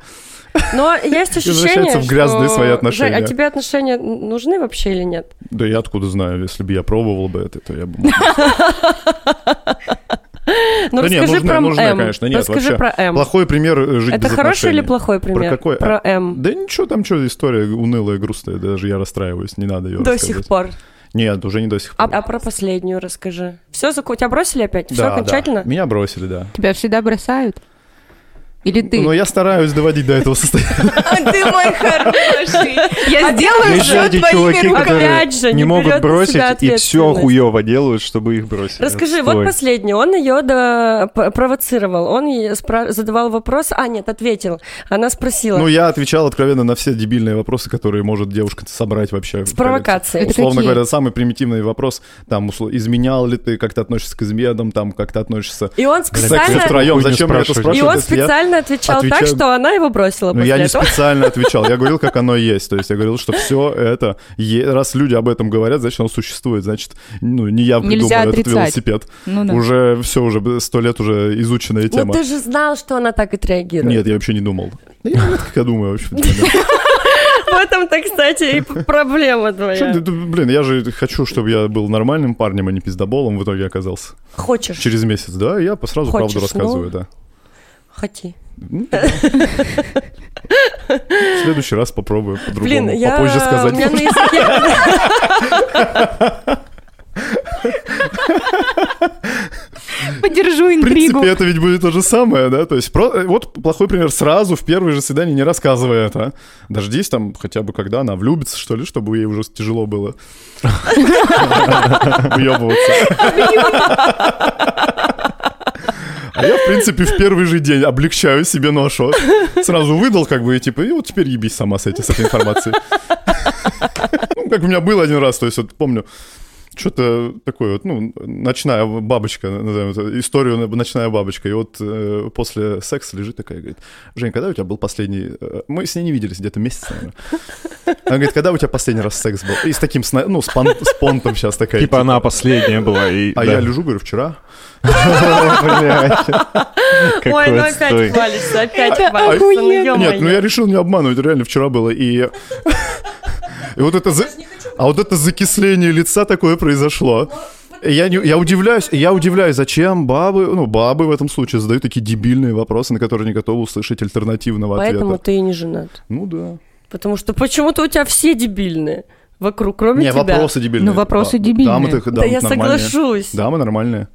но есть ощущение, в грязные что- свои отношения. Жень, а тебе отношения нужны вообще или нет? Да я откуда знаю, если бы я пробовал бы это, то я бы... Ну, Да не, расскажи нужны, про нужны, М. конечно, нет, Расскажи вообще. про М. Плохой пример э, жить Это без хороший отношений. или плохой пример? какой? А, Про М. Да ничего, там что, история унылая, грустная, даже я расстраиваюсь, не надо ее До сих пор. Нет, уже не до сих А, пор. а про последнюю расскажи. Все, тебя бросили опять? Все Да, да. окончательно? Меня бросили, да. Тебя всегда бросают? Или ты? Но я стараюсь доводить до этого состояния. Ты мой хороший. Я сделаю Есть же все твоими чуваки, руками. которые Опять же, не могут бросить и все хуево делают, чтобы их бросили. Расскажи, вот последний. Он ее провоцировал. Он задавал вопрос. А, нет, ответил. Она спросила. Ну, я отвечал откровенно на все дебильные вопросы, которые может девушка собрать вообще. С провокацией. Это Условно говоря, самый примитивный вопрос, там, изменял ли ты, как ты относишься к изменам, там, как ты относишься И он к сексу специально... втроем, зачем это спрашивать. И он я- специально отвечал так, отвечаю- что она его бросила Ну, после я не этого. специально отвечал, я говорил, как оно есть. То есть я говорил, что все это, раз люди об этом говорят, значит, оно существует. Значит, ну, не я Нельзя придумал этот отрицать. велосипед. Ну да. Уже все, уже сто лет уже изученная Ну тема. ты же знал, что она так отреагирует. Нет, я вообще не думал. Я как я думаю, вообще. В этом-то, кстати, и проблема Что твоя. ты- Блин, я же хочу, чтобы я был нормальным парнем, а не пиздоболом в итоге оказался. Хочешь? Через месяц, да, я сразу правду Хочешь, рассказываю, ну? да. Хоти. В следующий раз попробую по-другому, Блин, я... попозже сказать. У меня на языке... Подержу В интригу. принципе, это ведь будет то же самое, да? То есть, про- э, вот плохой пример, сразу в первое же свидание не рассказывай это. а. Дождись там хотя бы, когда она влюбится, что ли, чтобы ей уже тяжело было выебываться. А я, в принципе, в первый же день облегчаю себе ношу. Сразу выдал, как бы, и типа, и вот теперь ебись сама с, этим, с этой информацией. Ну, как у меня был один раз, то есть, вот помню, что-то такое вот, ну, ночная бабочка, назовем это, историю на- ночная бабочка. И вот э, после секса лежит такая, говорит, Жень, когда у тебя был последний... э, Мы с ней не виделись где-то месяц, наверное. Она говорит, когда у тебя последний раз секс был? И с таким, сна- ну, с, пон- с понтом сейчас такая. Типа она последняя была. И, А да. я лежу, говорю, вчера. Ой, ну опять хвалишься, опять Это хвалишься. Ну. Нет, ну я решил не обманывать, реально вчера было. И, и вот это... за- А вот это закисление лица такое произошло. И Я, не, я удивляюсь, я удивляюсь, зачем бабы, ну, бабы в этом случае задают такие дебильные вопросы, на которые не готовы услышать альтернативного Поэтому ответа. ты и не женат. Ну да. Потому что почему-то у тебя все дебильные вокруг, кроме не, тебя. вопросы дебильные. Ну, вопросы Да, дебильные. Дамы-то, Да дамы я нормальные. соглашусь. Дамы нормальные.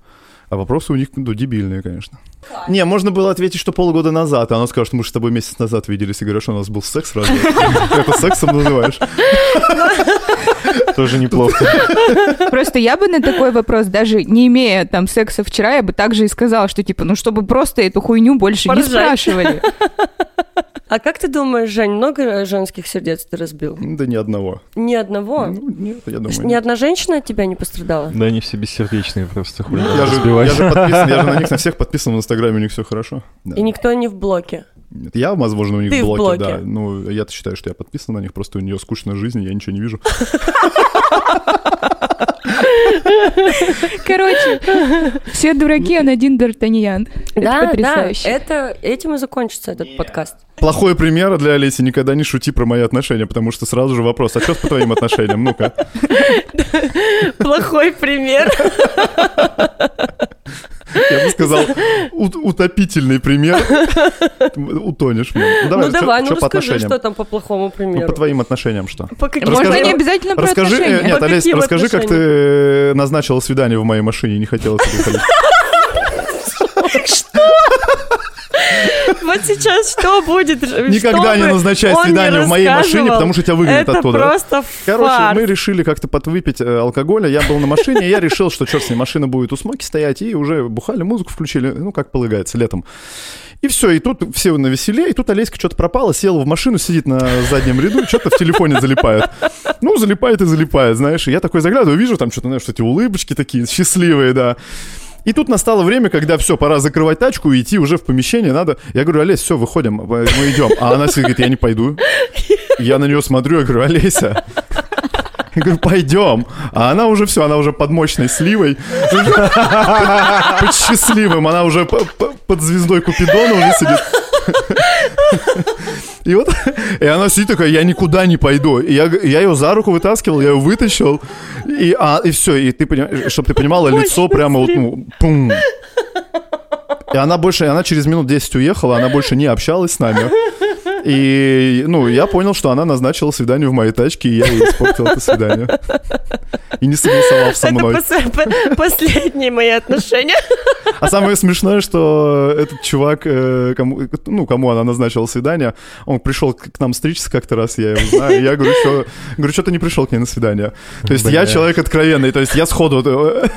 А вопросы у них ну, дебильные, конечно. Не, можно было ответить, что полгода назад, а она сказала, что мы же с тобой месяц назад виделись, и говорю, что у нас был секс сразу. Это сексом называешь? Тоже неплохо. Просто я бы на такой вопрос, даже не имея там секса вчера, я бы также и сказала, что типа, ну чтобы просто эту хуйню больше не спрашивали. А как ты думаешь, Жень, много женских сердец ты разбил? Да ни одного. Ни одного? Ну, нет, я думаю. Ни нет. одна женщина от тебя не пострадала? Да они все бессердечные просто хуйня. Я же, я же подписан, я же на них на всех подписан в Инстаграме, у них все хорошо. Да. И никто не в блоке. Нет, Я, возможно, у них Ты в в блоке, блоке. да. Ну, я-то считаю, что я подписан на них, просто у нее скучная жизнь, я ничего не вижу. Короче, все дураки, он один Д'Артаньян. Да, да, это, этим и закончится этот подкаст. Плохой пример для Олеси, никогда не шути про мои отношения, потому что сразу же вопрос, а что по твоим отношениям? Ну-ка. Плохой пример. Я бы сказал, ут- утопительный пример. Утонешь в нем. Ну, Ну давай, ну по расскажи, что там по плохому Ну, примеру. по твоим отношениям что? Можно Расскажи- не обязательно про э, отношения. нет, Олесь, расскажи, как ты э, назначила свидание в моей машине и не хотела туда ходить. Вот сейчас что будет? Никогда не назначай свидание в моей машине, потому что тебя выгонят Это оттуда. просто Короче, мы решили как-то подвыпить э, алкоголя. Я был на машине, я решил, что черт с ней, машина будет у смоки стоять, и уже бухали, музыку включили, ну, как полагается, летом. И все, и тут все на веселе, и тут Олеська что-то пропала, села в машину, сидит на заднем ряду, что-то в телефоне залипает. Ну, залипает и залипает, знаешь. И я такой заглядываю, вижу там что-то, знаешь, что эти улыбочки такие счастливые, да. И тут настало время, когда все, пора закрывать тачку и идти уже в помещение надо. Я говорю, Олесь, все, выходим, мы идем. А она сидит, говорит, я не пойду. Я на нее смотрю, я говорю, Олеся, я говорю, пойдем. А она уже все, она уже под мощной сливой, под счастливым, она уже под звездой Купидона уже сидит. И вот, и она сидит такая, я никуда не пойду. И я, я ее за руку вытаскивал, я ее вытащил, и, а, и все, и ты, чтобы ты понимала, лицо прямо вот, ну, пум. И она больше, она через минут 10 уехала, она больше не общалась с нами. И, ну, я понял, что она назначила свидание в моей тачке, и я ей испортил это свидание. И не согласовал со мной. Это пос- по- последние мои отношения. А самое смешное, что этот чувак, э, кому, ну, кому она назначила свидание, он пришел к нам стричься как-то раз, я его знаю, и я говорю, что, говорю, что ты не пришел к ней на свидание. То есть я Бля. человек откровенный, то есть я сходу э,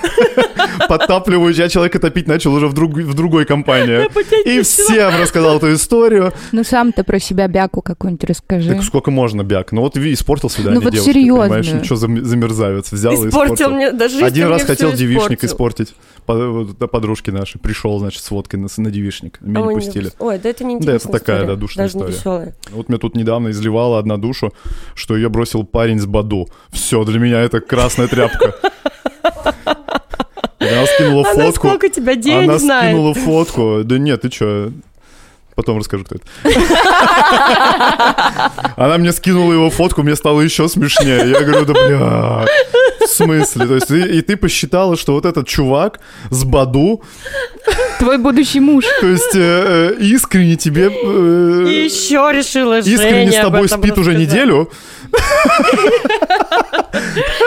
подтапливаю, я человека топить начал уже в, друг- в другой компании. И всем рассказал эту историю. Ну сам-то про себя бяку какую-нибудь расскажи. Так сколько можно, бяк? Ну вот испортил свидание Ну вот девушке, серьезно. понимаешь? Ну что за, за мерзавец? Взял и Испортил испортил. мне, даже жизнь Один раз хотел испортил. испортить. По- подружки наши. Пришел, значит, с водкой на, на девишник. Меня А не не пустили. выпус- Ой, да это не Да, это такая, да, душная Даже история. не веселая. Вот мне тут недавно изливала одна душу, что ее бросил парень с Баду. Все, для меня это красная тряпка. Она скинула Она фотку. сколько тебя денег Она знает. скинула фотку. Да нет, ты чё? Потом расскажу, кто это. Она мне скинула его фотку, мне стало еще смешнее. Я говорю, да бля, в смысле? То есть и, и ты посчитала, что вот этот чувак с Баду, Твой будущий муж. то есть э, э, искренне тебе... э, И еще решила искренне Женя с об тобой спит уже рассказать. неделю.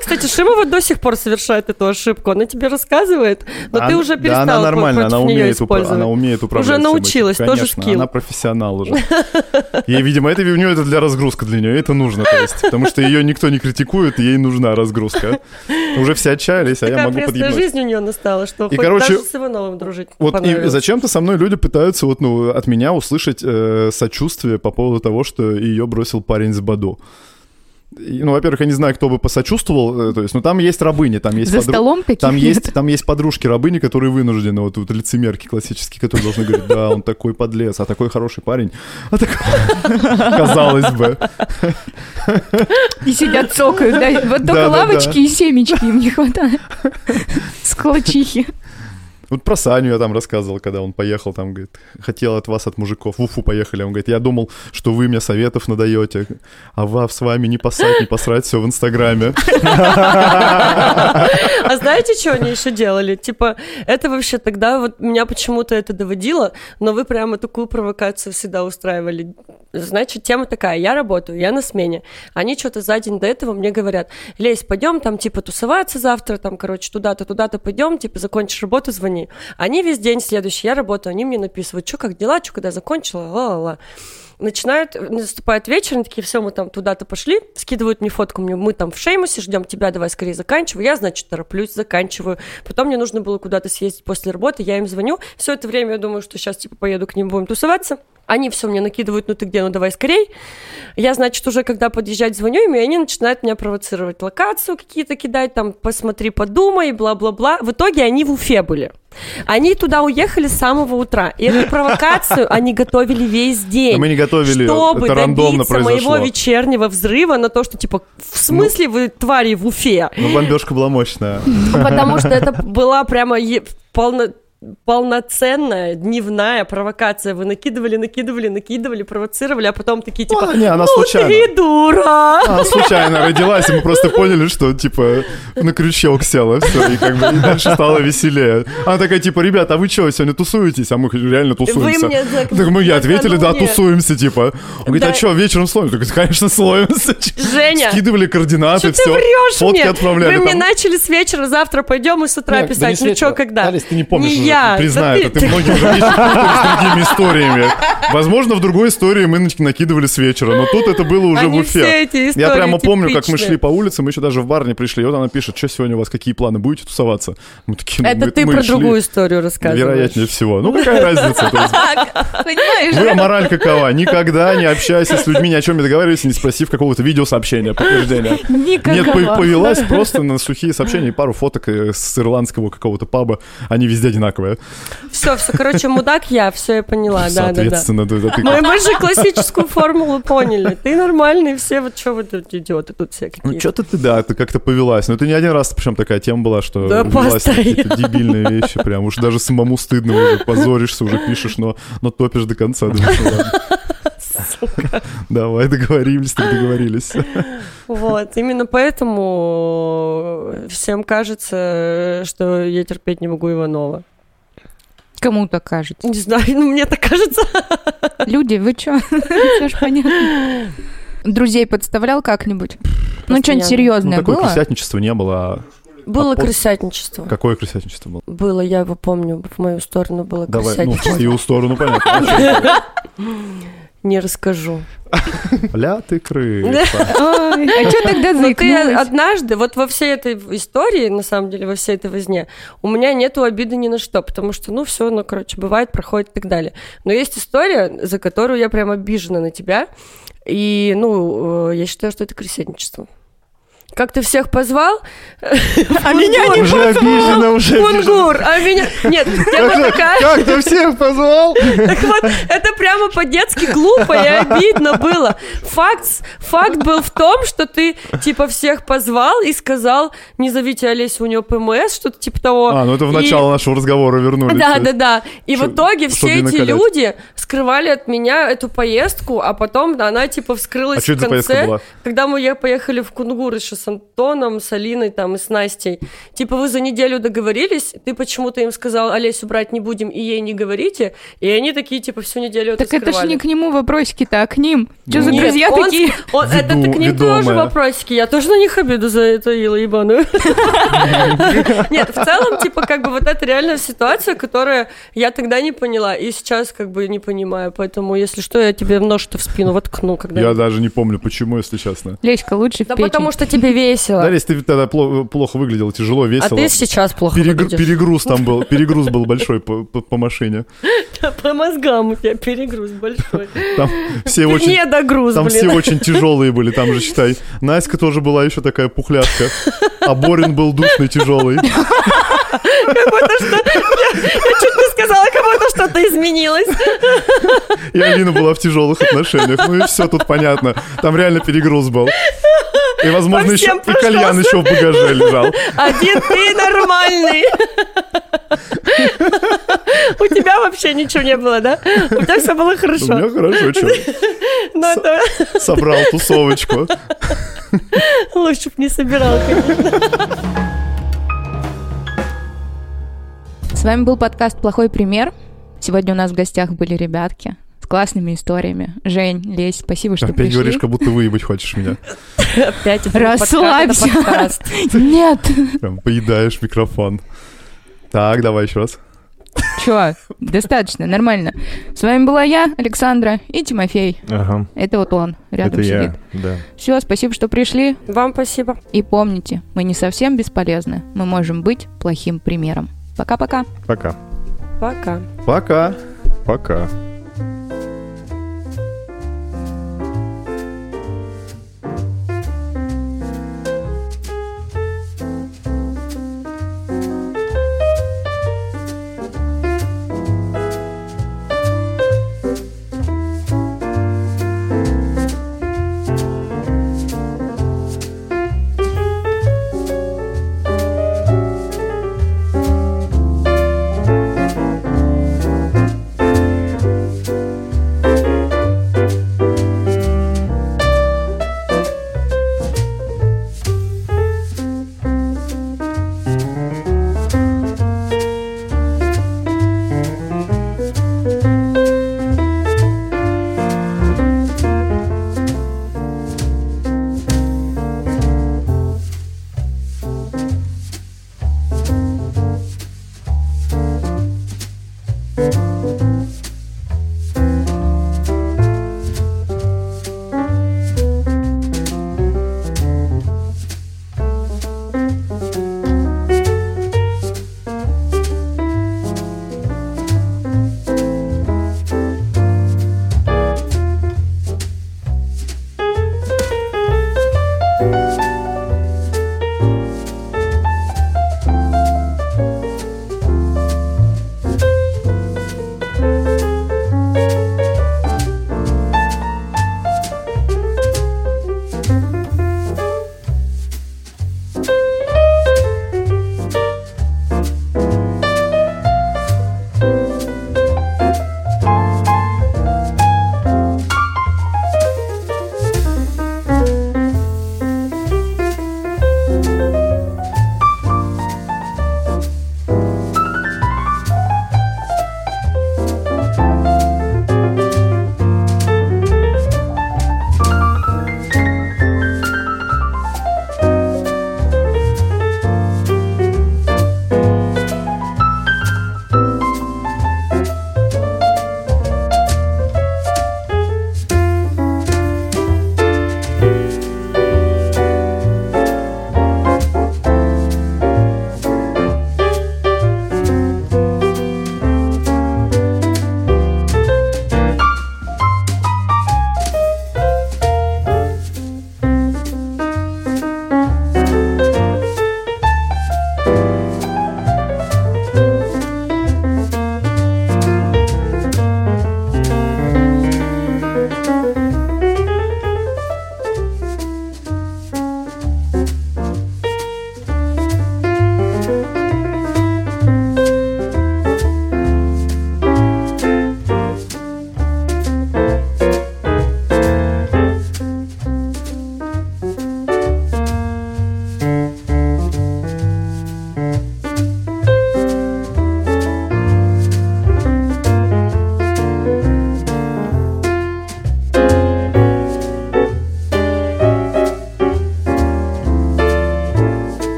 Кстати, Шимова до сих пор совершает эту ошибку. Она тебе рассказывает, но ты Она- уже Да, перестала она нормально, против она нее умеет, упра- использовать. она умеет управлять. Уже всем этим. научилась, тоже Конечно, скилл. Она профессионал уже. Ей, видимо, это у нее это для разгрузка для нее, это нужно, то есть, потому что ее никто не критикует, ей нужна разгрузка. Уже все отчаялись, а я могу подъебнуть. жизнь у нее настала, что И, короче, даже с Ивановым дружить Вот и зачем-то со мной люди пытаются вот, ну, от меня услышать э, сочувствие по поводу того, что ее бросил парень с Баду. Ну, во-первых, я не знаю, кто бы посочувствовал, э, то есть, ну, там есть рабыни, там есть За подру- столом каких Там есть, там есть подружки рабыни, которые вынуждены, вот, вот лицемерки классические, которые должны говорить, да, он такой подлец, а такой хороший парень. А такой- Казалось бы. И сидят цокают, да? Вот только лавочки и семечки им не хватает. Склочихи. Вот про Саню я там рассказывал, когда он поехал, там, говорит, хотел от вас, от мужиков, в Уфу поехали. Он говорит, я думал, что вы мне советов надаете, а вас с вами не посрать, не посрать, все в Инстаграме. А знаете, что они еще делали? Типа, это вообще тогда вот меня почему-то это доводило, но вы прямо такую провокацию всегда устраивали. Значит, тема такая, я работаю, я на смене. Они что-то за день до этого мне говорят, Лесь, пойдем там, типа, тусоваться завтра, там, короче, туда-то, туда-то пойдем, типа, закончишь работу, звони. Они весь день следующий, я работаю, они мне написывают, что, как дела, что, когда закончила, ла-ла-ла начинают, наступает вечер, они такие, все, мы там туда-то пошли, скидывают мне фотку, мне, мы там в Шеймусе ждем тебя, давай скорее заканчивай. Я, значит, тороплюсь, заканчиваю. Потом мне нужно было куда-то съездить после работы, я им звоню. Все это время я думаю, что сейчас, типа, поеду к ним, будем тусоваться. Они все мне накидывают, ну ты где, ну давай скорей. Я, значит, уже когда подъезжать, звоню им, и они начинают меня провоцировать. Локацию какие-то кидать, там, посмотри, подумай, бла-бла-бла. В итоге они в Уфе были. Они туда уехали с самого утра. И эту провокацию они готовили весь день. А мы не готовили, чтобы это рандомно добиться произошло. моего вечернего взрыва на то, что, типа, в смысле вы твари в Уфе? Ну, бомбежка была мощная. Потому что это была прямо полно полноценная дневная провокация. Вы накидывали, накидывали, накидывали, провоцировали, а потом такие типа, Ну, не, она ну случайно. ты дура! Она случайно родилась, и мы просто поняли, что, типа, на крючок села, все, и как бы и дальше стало веселее. Она такая, типа, ребята, а вы что, сегодня тусуетесь? А мы реально тусуемся. мне так- Так мы я ответили, да, тусуемся, типа. Он говорит, а Да. что, вечером словимся? Так, конечно, словимся. Женя, Скидывали координаты, все. врешь Фотки мне? отправляли. Вы мне начали с вечера, завтра пойдем и с утра писать. ну что, когда? Алис, ты не помнишь я. признай Да это, ты многие уже с другими историями. Возможно, в другой истории мы накидывали с вечера, но тут это было уже Они в Уфе. Я прямо помню, как мы шли по улице, мы еще даже в бар не пришли. И вот она пишет, что сегодня у вас, какие планы, будете тусоваться? Мы такие, ну, Это мы- ты мы про шли. другую историю рассказываешь. Вероятнее всего. Ну, какая разница? Понимаешь? вы мораль какова? Никогда не общайся с людьми, ни о чем не договаривайся, не спросив какого-то видеосообщения, подтверждения. Нет, Никакого. по- повелась просто на сухие сообщения и пару фоток э, с ирландского какого-то паба. Они везде одинаковые. Одинаковое. Все, все, короче, мудак я, все я поняла, да, да, да. Соответственно, да, да, ты Мы, мы же классическую формулу поняли. Ты нормальный, все вот что вы тут идиоты тут все Ну, какие что-то ты, да, ты как-то повелась. Но ты не один раз, причем такая тема была, что Да, велась какие-то дебильные вещи. Прям уж даже самому стыдно уже, позоришься, уже пишешь, но, но топишь до конца. Думаешь, ну ладно. Давай, договорились, так договорились. Вот, именно поэтому всем кажется, что я терпеть не могу Иванова. Кому так кажется? Не знаю, ну мне так кажется. Люди, вы чё? Все ж понятно. Друзей подставлял как-нибудь? Ну, что-нибудь. Ну, серьезное такое было? крысятничество не было. Было А крысятничество. Какое крысятничество было? Было, я его помню, в мою сторону было Давай, ну, в крысятничество. твою сторону, понятно. Не расскажу. Ля ты крыса. Ой, а что тогда Но Ну, ты однажды, вот во всей этой истории, на самом деле, во всей этой возне, у меня нету обиды ни на что, потому что, ну, все, ну, короче, бывает, проходит и так далее. Но есть история, за которую я прям обижена на тебя, и, ну, э, я считаю, что это крысятничество. Как ты всех позвал, а меня не Уже обижена, уже. Кунгур, а меня... Нет, тема такая... Как ты всех позвал? Так вот, это прямо по-детски глупо и обидно было. Факт, факт был в том, что ты, типа, всех позвал и сказал, не зовите Олесю, у нее ПМС, что-то типа того. А, ну это в начало нашего разговора вернулись. Да, да, да. И в итоге все эти люди скрывали от меня эту поездку, а потом она, типа, вскрылась А в конце, когда мы поехали в Кунгур еще с Антоном, с Алиной там и с Настей. Типа вы за неделю договорились, ты почему-то им сказал, Олесю брать не будем и ей не говорите, и они такие, типа, всю неделю это Так это ж скрывали. не к нему вопросики-то, а к ним. Что за Нет, друзья он- такие? он- это Веду- к ним ведомая. тоже вопросики. Я тоже на них обиду за это ила ебаную. Нет, в целом, типа, как бы вот это реальная ситуация, которая я тогда не поняла, и сейчас как бы не понимаю. Поэтому, если что, я тебе нож-то в спину воткну, когда... Я даже не помню, почему, если честно. Леська, лучше Да потому что тебе весело. Да, Лесь, ты тогда пло- плохо выглядел, тяжело, А весело. ты сейчас плохо Перегру- выглядишь. перегруз там был, перегруз был большой по, по- по машине. По мозгам у тебя перегруз большой. Там все очень, Не догруз, там все очень тяжелые были, там же, считай, Наська тоже была еще такая пухлятка, а Борин был душный, тяжелый. Как будто что... Я чуть не сказала, как будто что-то изменилось. И Алина была в тяжелых отношениях. Ну и все тут понятно. Там реально перегруз был. И, возможно, еще и кальян еще в багаже лежал. Один ты нормальный. У тебя вообще ничего не было, да? У тебя все было У хорошо. меня хорошо, что это собрал тусовочку. лучше бы не собирал, конечно. С вами был подкаст «Плохой пример». Сегодня у нас в гостях были ребятки классными историями. Жень, Лесь, спасибо, что Опять пришли. говоришь, как будто выебать хочешь меня. Опять Расслабься. Нет! Прям поедаешь микрофон. Так, давай еще раз. Чё, достаточно, нормально. С вами была я, Александра, и Тимофей. Ага, Это вот он, рядом это сидит. я, да. Все, спасибо, что пришли. Вам спасибо. И помните, мы не совсем бесполезны. Мы можем быть плохим примером. Пока-пока. Пока. Пока. Пока. Пока.